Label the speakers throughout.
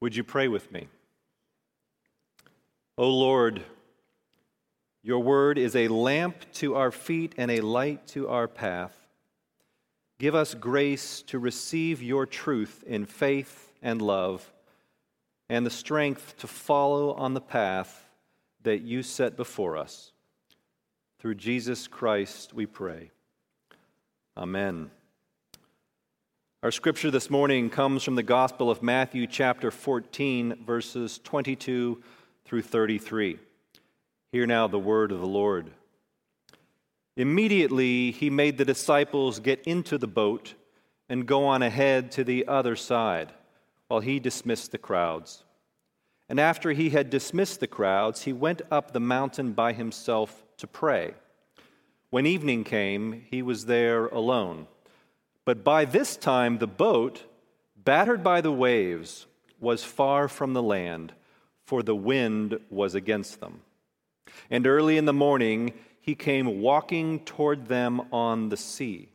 Speaker 1: Would you pray with me? O Lord, your word is a lamp to our feet and a light to our path. Give us grace to receive your truth in faith and love, and the strength to follow on the path that you set before us. Through Jesus Christ we pray. Amen. Our scripture this morning comes from the Gospel of Matthew, chapter 14, verses 22 through 33. Hear now the word of the Lord. Immediately he made the disciples get into the boat and go on ahead to the other side, while he dismissed the crowds. And after he had dismissed the crowds, he went up the mountain by himself to pray. When evening came, he was there alone. But by this time, the boat, battered by the waves, was far from the land, for the wind was against them. And early in the morning, he came walking toward them on the sea.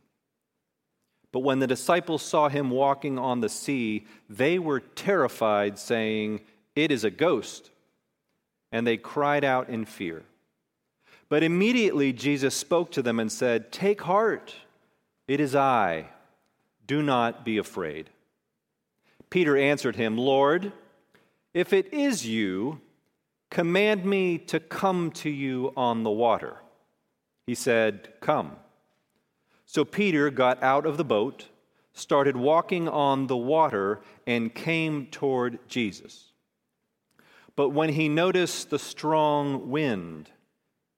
Speaker 1: But when the disciples saw him walking on the sea, they were terrified, saying, It is a ghost. And they cried out in fear. But immediately Jesus spoke to them and said, Take heart, it is I do not be afraid. Peter answered him, Lord, if it is you, command me to come to you on the water. He said, Come. So Peter got out of the boat, started walking on the water, and came toward Jesus. But when he noticed the strong wind,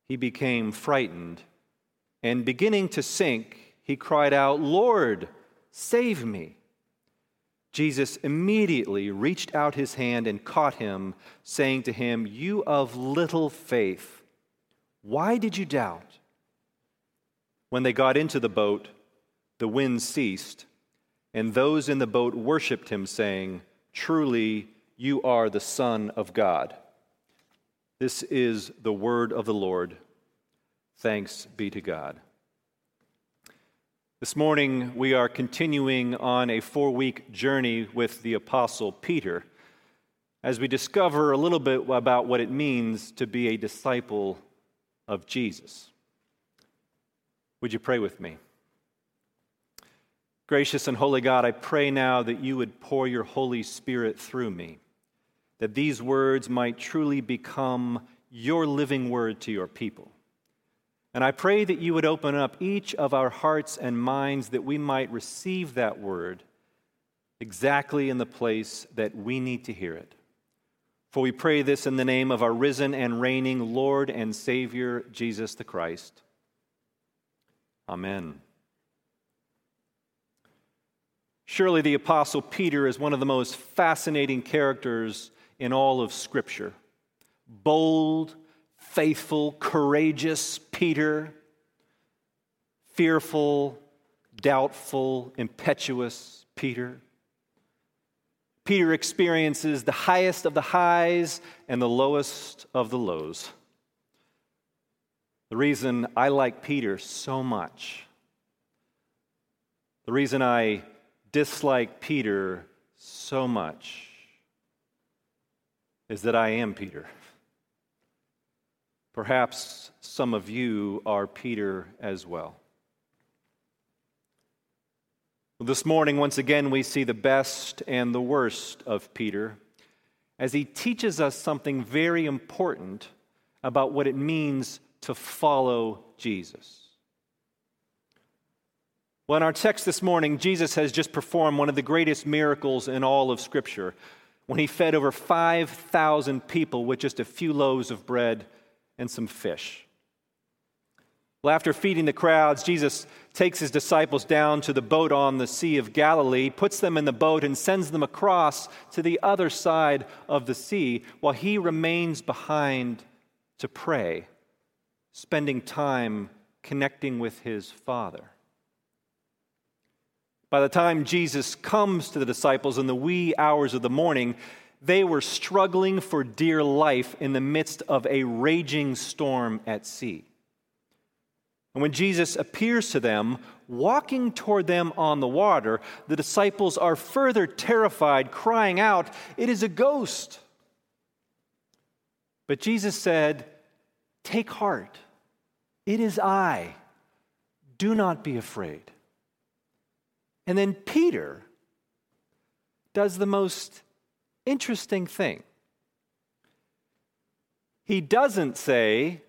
Speaker 1: he became frightened, and beginning to sink, he cried out, Lord, Save me. Jesus immediately reached out his hand and caught him, saying to him, You of little faith, why did you doubt? When they got into the boat, the wind ceased, and those in the boat worshiped him, saying, Truly, you are the Son of God. This is the word of the Lord. Thanks be to God. This morning, we are continuing on a four week journey with the Apostle Peter as we discover a little bit about what it means to be a disciple of Jesus. Would you pray with me? Gracious and holy God, I pray now that you would pour your Holy Spirit through me, that these words might truly become your living word to your people. And I pray that you would open up each of our hearts and minds that we might receive that word exactly in the place that we need to hear it. For we pray this in the name of our risen and reigning Lord and Savior, Jesus the Christ. Amen. Surely the Apostle Peter is one of the most fascinating characters in all of Scripture. Bold, faithful, courageous Peter, fearful, doubtful, impetuous Peter. Peter experiences the highest of the highs and the lowest of the lows. The reason I like Peter so much, the reason I dislike Peter so much, is that I am Peter. Perhaps some of you are Peter as well. This morning, once again, we see the best and the worst of Peter as he teaches us something very important about what it means to follow Jesus. Well, in our text this morning, Jesus has just performed one of the greatest miracles in all of Scripture when he fed over 5,000 people with just a few loaves of bread and some fish. Well, after feeding the crowds, Jesus takes his disciples down to the boat on the Sea of Galilee, puts them in the boat, and sends them across to the other side of the sea while he remains behind to pray, spending time connecting with his Father. By the time Jesus comes to the disciples in the wee hours of the morning, they were struggling for dear life in the midst of a raging storm at sea. And when Jesus appears to them, walking toward them on the water, the disciples are further terrified, crying out, It is a ghost! But Jesus said, Take heart, it is I. Do not be afraid. And then Peter does the most interesting thing. He doesn't say,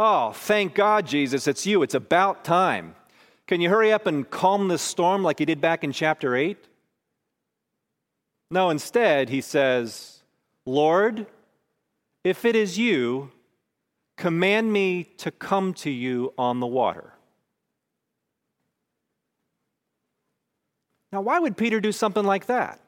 Speaker 1: Oh, thank God, Jesus, it's you. It's about time. Can you hurry up and calm this storm like he did back in chapter 8? No, instead, he says, Lord, if it is you, command me to come to you on the water. Now, why would Peter do something like that?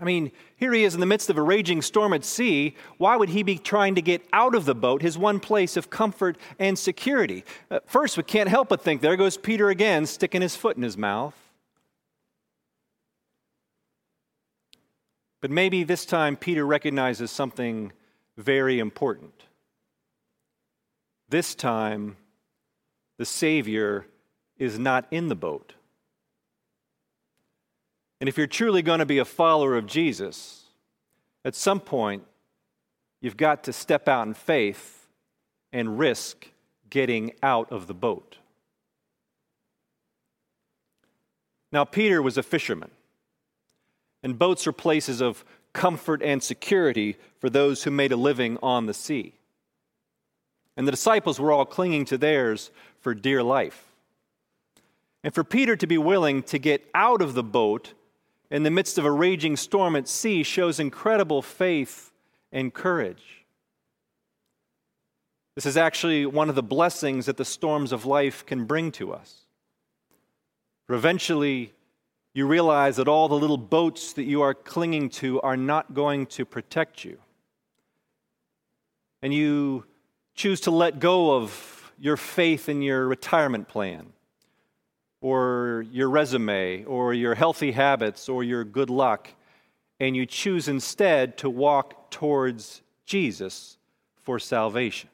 Speaker 1: I mean, here he is in the midst of a raging storm at sea. Why would he be trying to get out of the boat, his one place of comfort and security? At first, we can't help but think there goes Peter again, sticking his foot in his mouth. But maybe this time Peter recognizes something very important. This time, the Savior is not in the boat. And if you're truly going to be a follower of Jesus, at some point, you've got to step out in faith and risk getting out of the boat. Now, Peter was a fisherman, and boats are places of comfort and security for those who made a living on the sea. And the disciples were all clinging to theirs for dear life. And for Peter to be willing to get out of the boat in the midst of a raging storm at sea shows incredible faith and courage. This is actually one of the blessings that the storms of life can bring to us. For eventually, you realize that all the little boats that you are clinging to are not going to protect you. And you choose to let go of your faith in your retirement plan or your resume or your healthy habits or your good luck, and you choose instead to walk towards Jesus for salvation.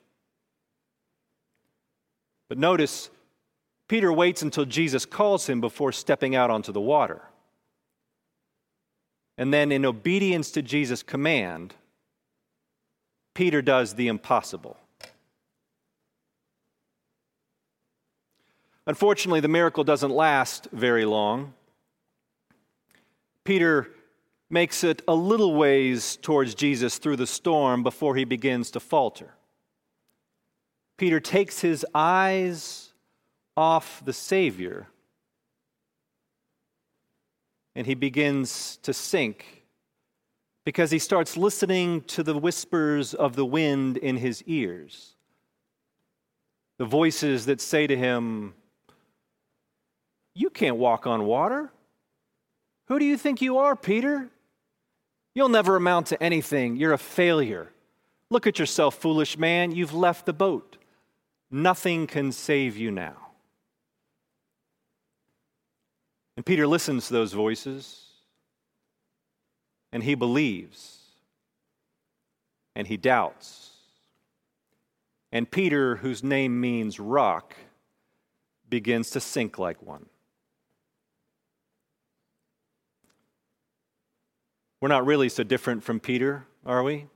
Speaker 1: But notice, Peter waits until Jesus calls him before stepping out onto the water. And then, in obedience to Jesus' command, Peter does the impossible. Unfortunately, the miracle doesn't last very long. Peter makes it a little ways towards Jesus through the storm before he begins to falter. Peter takes his eyes off the Savior and he begins to sink because he starts listening to the whispers of the wind in his ears. The voices that say to him, you can't walk on water. Who do you think you are, Peter? You'll never amount to anything. You're a failure. Look at yourself, foolish man. You've left the boat. Nothing can save you now. And Peter listens to those voices, and he believes, and he doubts. And Peter, whose name means rock, begins to sink like one. We're not really so different from Peter, are we?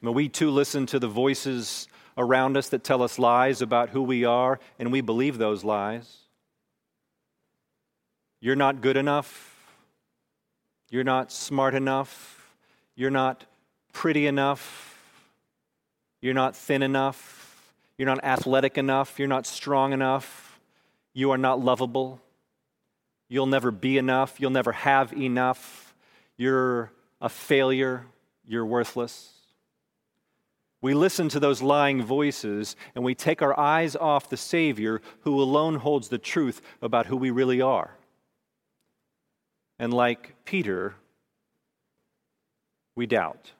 Speaker 1: I mean, we too listen to the voices around us that tell us lies about who we are, and we believe those lies. You're not good enough. You're not smart enough. You're not pretty enough. You're not thin enough. You're not athletic enough. You're not strong enough. You are not lovable. You'll never be enough. You'll never have enough. You're a failure. You're worthless. We listen to those lying voices and we take our eyes off the Savior who alone holds the truth about who we really are. And like Peter, we doubt.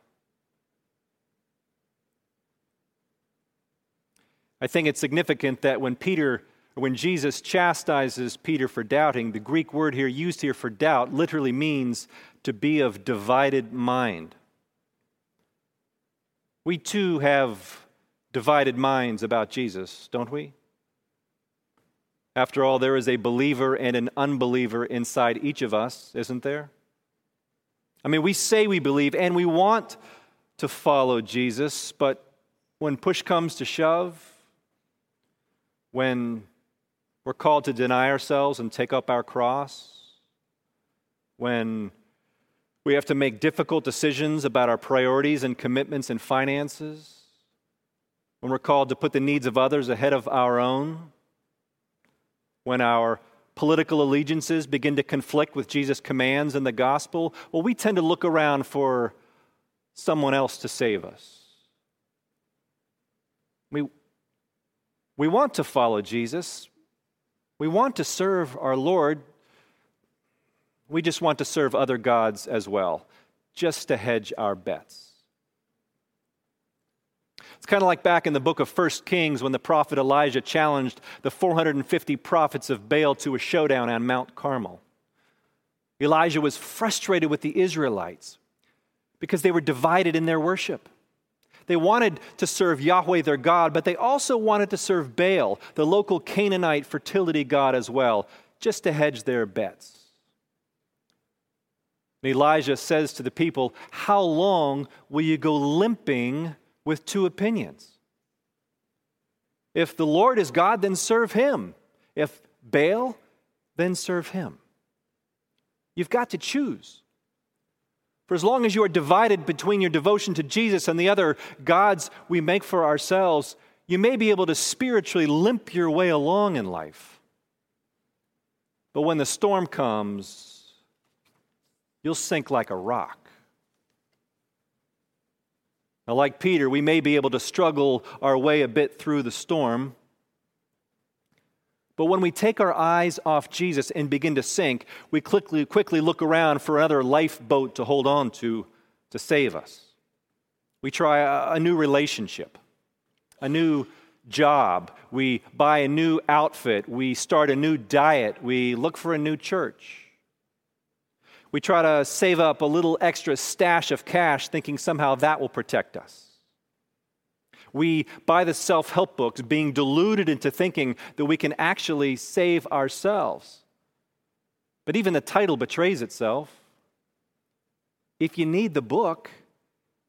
Speaker 1: I think it's significant that when Peter when Jesus chastises Peter for doubting, the Greek word here used here for doubt literally means to be of divided mind. We too have divided minds about Jesus, don't we? After all, there is a believer and an unbeliever inside each of us, isn't there? I mean, we say we believe and we want to follow Jesus, but when push comes to shove, when we're called to deny ourselves and take up our cross, when we have to make difficult decisions about our priorities and commitments and finances, when we're called to put the needs of others ahead of our own, when our political allegiances begin to conflict with Jesus' commands and the gospel, well, we tend to look around for someone else to save us. We, we want to follow Jesus. We want to serve our Lord. We just want to serve other gods as well, just to hedge our bets. It's kind of like back in the book of 1 Kings when the prophet Elijah challenged the 450 prophets of Baal to a showdown on Mount Carmel. Elijah was frustrated with the Israelites because they were divided in their worship. They wanted to serve Yahweh their God, but they also wanted to serve Baal, the local Canaanite fertility god, as well, just to hedge their bets. And Elijah says to the people, How long will you go limping with two opinions. If the Lord is God, then serve him. If Baal, then serve him. You've got to choose. For as long as you are divided between your devotion to Jesus and the other gods we make for ourselves, you may be able to spiritually limp your way along in life. But when the storm comes, you'll sink like a rock. Now, like Peter, we may be able to struggle our way a bit through the storm. But when we take our eyes off Jesus and begin to sink, we quickly, quickly look around for another lifeboat to hold on to to save us. We try a, a new relationship, a new job. We buy a new outfit. We start a new diet. We look for a new church. We try to save up a little extra stash of cash, thinking somehow that will protect us. We buy the self help books, being deluded into thinking that we can actually save ourselves. But even the title betrays itself. If you need the book,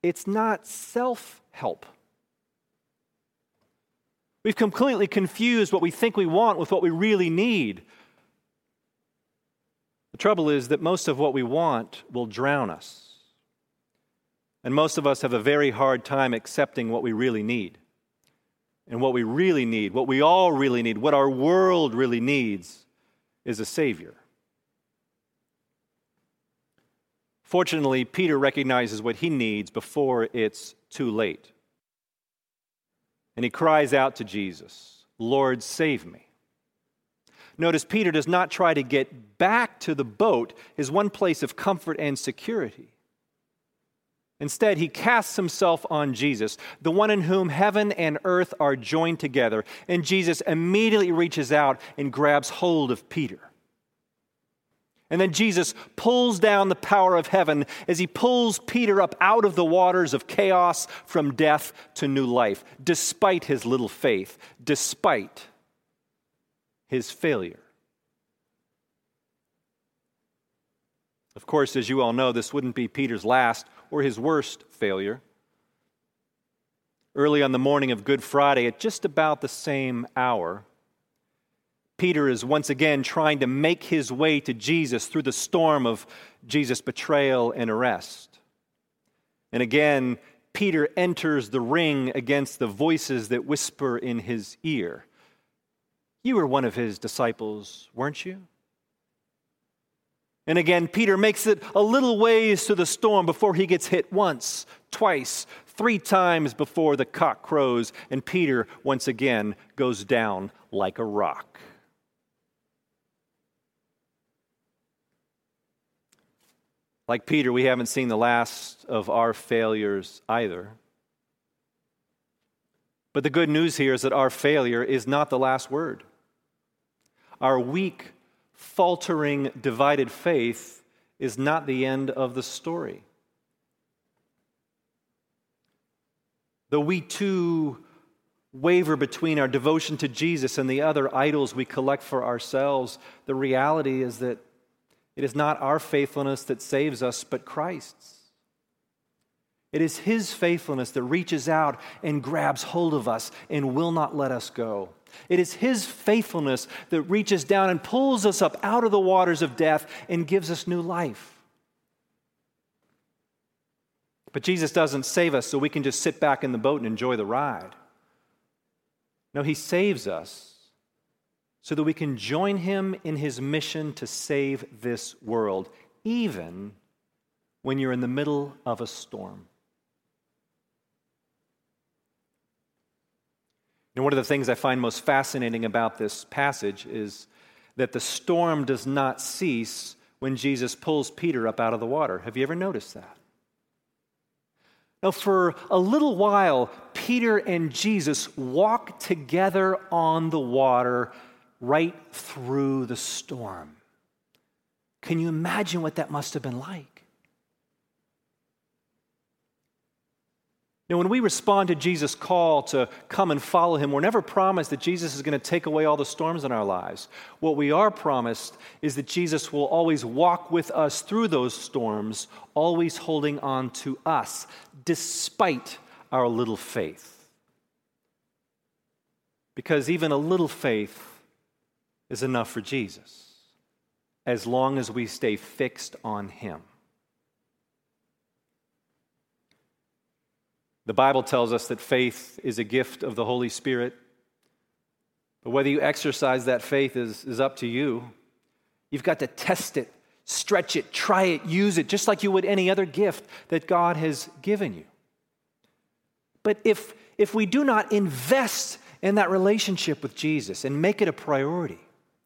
Speaker 1: it's not self help. We've completely confused what we think we want with what we really need. The trouble is that most of what we want will drown us. And most of us have a very hard time accepting what we really need. And what we really need, what we all really need, what our world really needs, is a Savior. Fortunately, Peter recognizes what he needs before it's too late. And he cries out to Jesus, Lord, save me. Notice Peter does not try to get back to the boat, his one place of comfort and security. Instead, he casts himself on Jesus, the one in whom heaven and earth are joined together. And Jesus immediately reaches out and grabs hold of Peter. And then Jesus pulls down the power of heaven as he pulls Peter up out of the waters of chaos from death to new life, despite his little faith, despite his failure. Of course, as you all know, this wouldn't be Peter's last or his worst failure. Early on the morning of Good Friday, at just about the same hour, Peter is once again trying to make his way to Jesus through the storm of Jesus' betrayal and arrest. And again, Peter enters the ring against the voices that whisper in his ear. You were one of his disciples, weren't you? And again, Peter makes it a little ways to the storm before he gets hit once, twice, three times before the cock crows, and Peter once again goes down like a rock. Like Peter, we haven't seen the last of our failures either. But the good news here is that our failure is not the last word. Our weak, faltering, divided faith is not the end of the story. Though we too waver between our devotion to Jesus and the other idols we collect for ourselves, the reality is that it is not our faithfulness that saves us, but Christ's. It is His faithfulness that reaches out and grabs hold of us and will not let us go. It is His faithfulness that reaches down and pulls us up out of the waters of death and gives us new life. But Jesus doesn't save us so we can just sit back in the boat and enjoy the ride. No, He saves us so that we can join Him in His mission to save this world, even when you're in the middle of a storm. And one of the things I find most fascinating about this passage is that the storm does not cease when Jesus pulls Peter up out of the water. Have you ever noticed that? Now, for a little while, Peter and Jesus walk together on the water right through the storm. Can you imagine what that must have been like? Now, when we respond to Jesus' call to come and follow him, we're never promised that Jesus is going to take away all the storms in our lives. What we are promised is that Jesus will always walk with us through those storms, always holding on to us, despite our little faith. Because even a little faith is enough for Jesus, as long as we stay fixed on him. The Bible tells us that faith is a gift of the Holy Spirit. But whether you exercise that faith is, is up to you. You've got to test it, stretch it, try it, use it, just like you would any other gift that God has given you. But if, if we do not invest in that relationship with Jesus and make it a priority,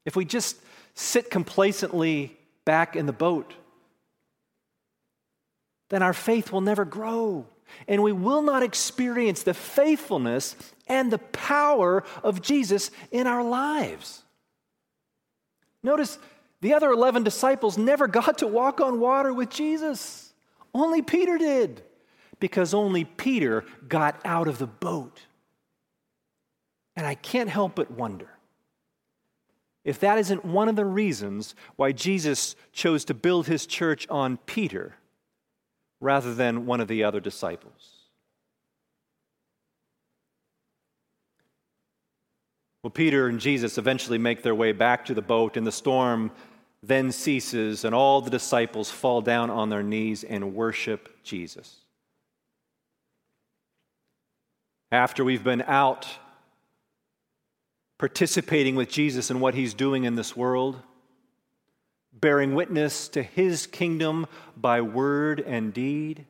Speaker 1: if we just sit complacently back in the boat, then our faith will never grow and we will not experience the faithfulness and the power of Jesus in our lives. Notice the other 11 disciples never got to walk on water with Jesus. Only Peter did, because only Peter got out of the boat. And I can't help but wonder if that isn't one of the reasons why Jesus chose to build his church on Peter rather than one of the other disciples. Well, Peter and Jesus eventually make their way back to the boat, and the storm then ceases, and all the disciples fall down on their knees and worship Jesus. After we've been out participating with Jesus in what he's doing in this world, bearing witness to his kingdom by word and deed.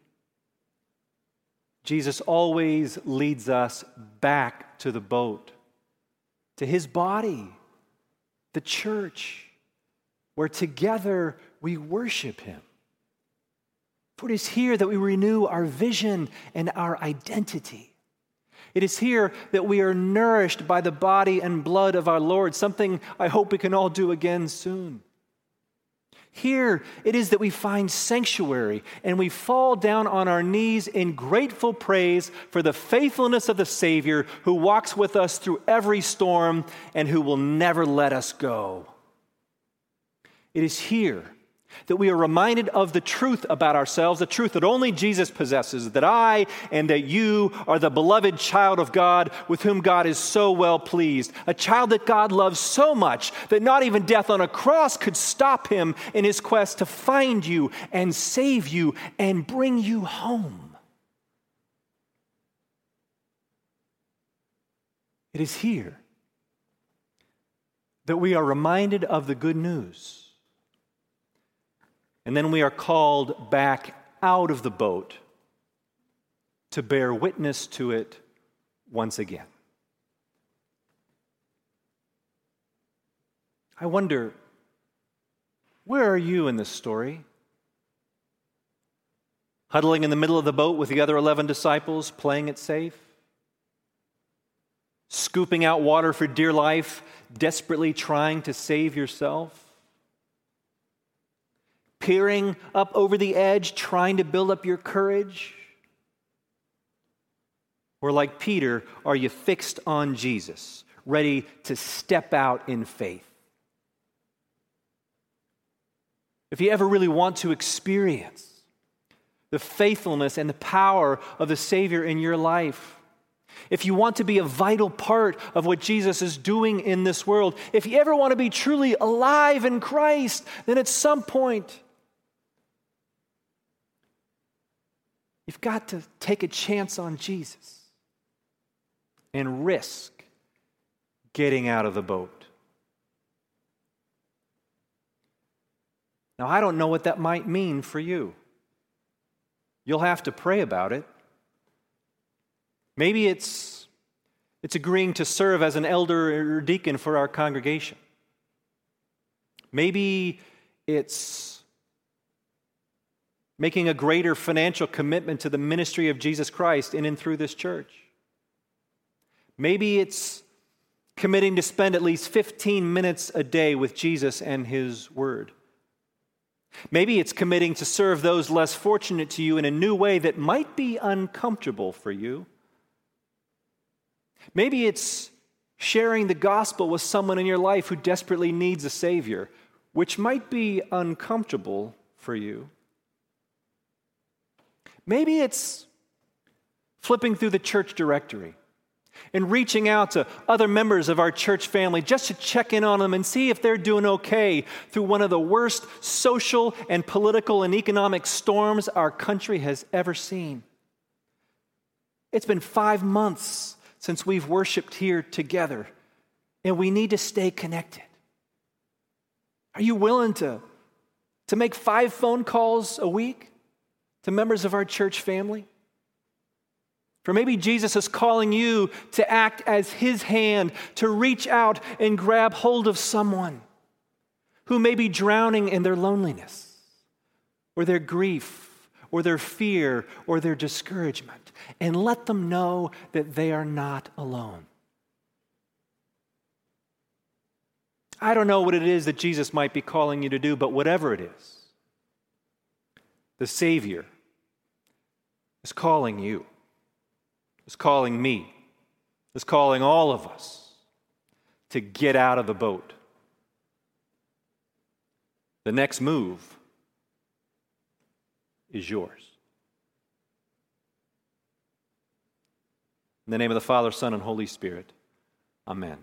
Speaker 1: Jesus always leads us back to the boat, to his body, the church, where together we worship him. For it is here that we renew our vision and our identity. It is here that we are nourished by the body and blood of our Lord, something I hope we can all do again soon. Here it is that we find sanctuary and we fall down on our knees in grateful praise for the faithfulness of the Savior who walks with us through every storm and who will never let us go. It is here that we are reminded of the truth about ourselves, the truth that only Jesus possesses, that I and that you are the beloved child of God with whom God is so well pleased, a child that God loves so much that not even death on a cross could stop him in his quest to find you and save you and bring you home. It is here that we are reminded of the good news and then we are called back out of the boat to bear witness to it once again. I wonder, where are you in this story? Huddling in the middle of the boat with the other 11 disciples, playing it safe? Scooping out water for dear life, desperately trying to save yourself? Peering up over the edge, trying to build up your courage? Or, like Peter, are you fixed on Jesus, ready to step out in faith? If you ever really want to experience the faithfulness and the power of the Savior in your life, if you want to be a vital part of what Jesus is doing in this world, if you ever want to be truly alive in Christ, then at some point, you've got to take a chance on Jesus and risk getting out of the boat. Now, I don't know what that might mean for you. You'll have to pray about it. Maybe it's, it's agreeing to serve as an elder or deacon for our congregation. Maybe it's making a greater financial commitment to the ministry of Jesus Christ in and through this church. Maybe it's committing to spend at least 15 minutes a day with Jesus and His Word. Maybe it's committing to serve those less fortunate to you in a new way that might be uncomfortable for you. Maybe it's sharing the gospel with someone in your life who desperately needs a Savior, which might be uncomfortable for you. Maybe it's flipping through the church directory and reaching out to other members of our church family just to check in on them and see if they're doing okay through one of the worst social and political and economic storms our country has ever seen. It's been five months since we've worshiped here together, and we need to stay connected. Are you willing to, to make five phone calls a week to members of our church family? For maybe Jesus is calling you to act as his hand, to reach out and grab hold of someone who may be drowning in their loneliness or their grief or their fear or their discouragement and let them know that they are not alone. I don't know what it is that Jesus might be calling you to do, but whatever it is, the Savior is calling you is calling me, is calling all of us to get out of the boat. The next move is yours. In the name of the Father, Son, and Holy Spirit, amen.